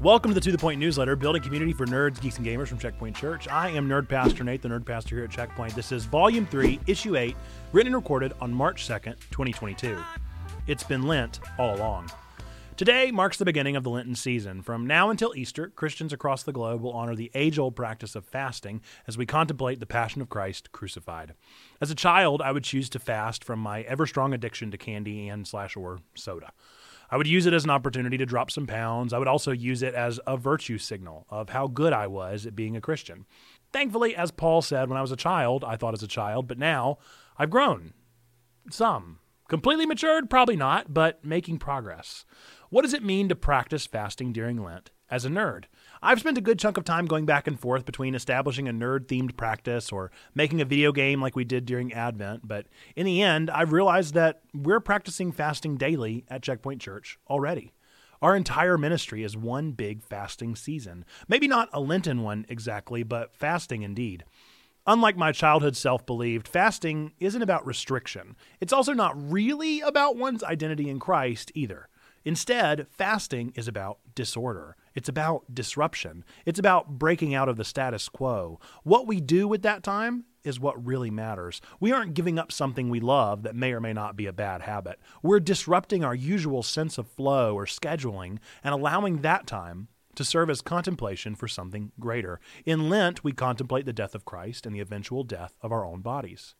Welcome to the To The Point newsletter, building community for nerds, geeks, and gamers from Checkpoint Church. I am Nerd Pastor Nate, the Nerd Pastor here at Checkpoint. This is Volume 3, Issue 8, written and recorded on March 2nd, 2022. It's been Lent all along. Today marks the beginning of the Lenten season. From now until Easter, Christians across the globe will honor the age old practice of fasting as we contemplate the Passion of Christ crucified. As a child, I would choose to fast from my ever strong addiction to candy and slash or soda. I would use it as an opportunity to drop some pounds. I would also use it as a virtue signal of how good I was at being a Christian. Thankfully, as Paul said, when I was a child, I thought as a child, but now I've grown. Some. Completely matured? Probably not, but making progress. What does it mean to practice fasting during Lent as a nerd? I've spent a good chunk of time going back and forth between establishing a nerd themed practice or making a video game like we did during Advent, but in the end, I've realized that we're practicing fasting daily at Checkpoint Church already. Our entire ministry is one big fasting season. Maybe not a Lenten one exactly, but fasting indeed. Unlike my childhood self believed, fasting isn't about restriction. It's also not really about one's identity in Christ either. Instead, fasting is about disorder. It's about disruption. It's about breaking out of the status quo. What we do with that time is what really matters. We aren't giving up something we love that may or may not be a bad habit. We're disrupting our usual sense of flow or scheduling and allowing that time to serve as contemplation for something greater. In Lent, we contemplate the death of Christ and the eventual death of our own bodies.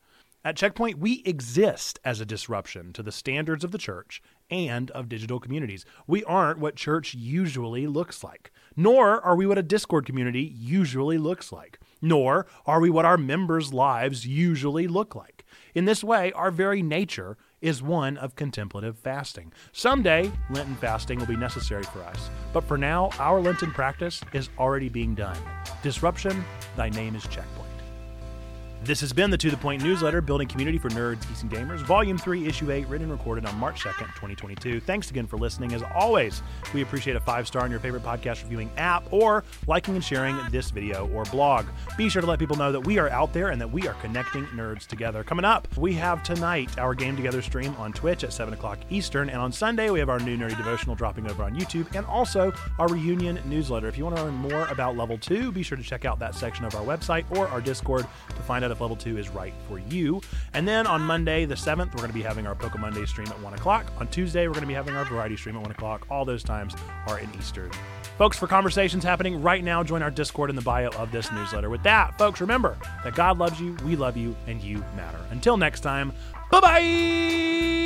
At Checkpoint, we exist as a disruption to the standards of the church and of digital communities. We aren't what church usually looks like, nor are we what a Discord community usually looks like, nor are we what our members' lives usually look like. In this way, our very nature is one of contemplative fasting. Someday, Lenten fasting will be necessary for us, but for now, our Lenten practice is already being done. Disruption, thy name is Checkpoint. This has been the To The Point newsletter, Building Community for Nerds, Geeks, and Gamers, Volume 3, Issue 8, written and recorded on March 2nd, 2022. Thanks again for listening. As always, we appreciate a five star on your favorite podcast reviewing app or liking and sharing this video or blog. Be sure to let people know that we are out there and that we are connecting nerds together. Coming up, we have tonight our Game Together stream on Twitch at 7 o'clock Eastern, and on Sunday, we have our new Nerdy Devotional dropping over on YouTube and also our reunion newsletter. If you want to learn more about Level 2, be sure to check out that section of our website or our Discord to find out if level two is right for you. And then on Monday, the 7th, we're going to be having our Pokemon Monday stream at 1 o'clock. On Tuesday, we're going to be having our variety stream at 1 o'clock. All those times are in Eastern. Folks, for conversations happening right now, join our Discord in the bio of this newsletter. With that, folks, remember that God loves you, we love you, and you matter. Until next time, bye bye!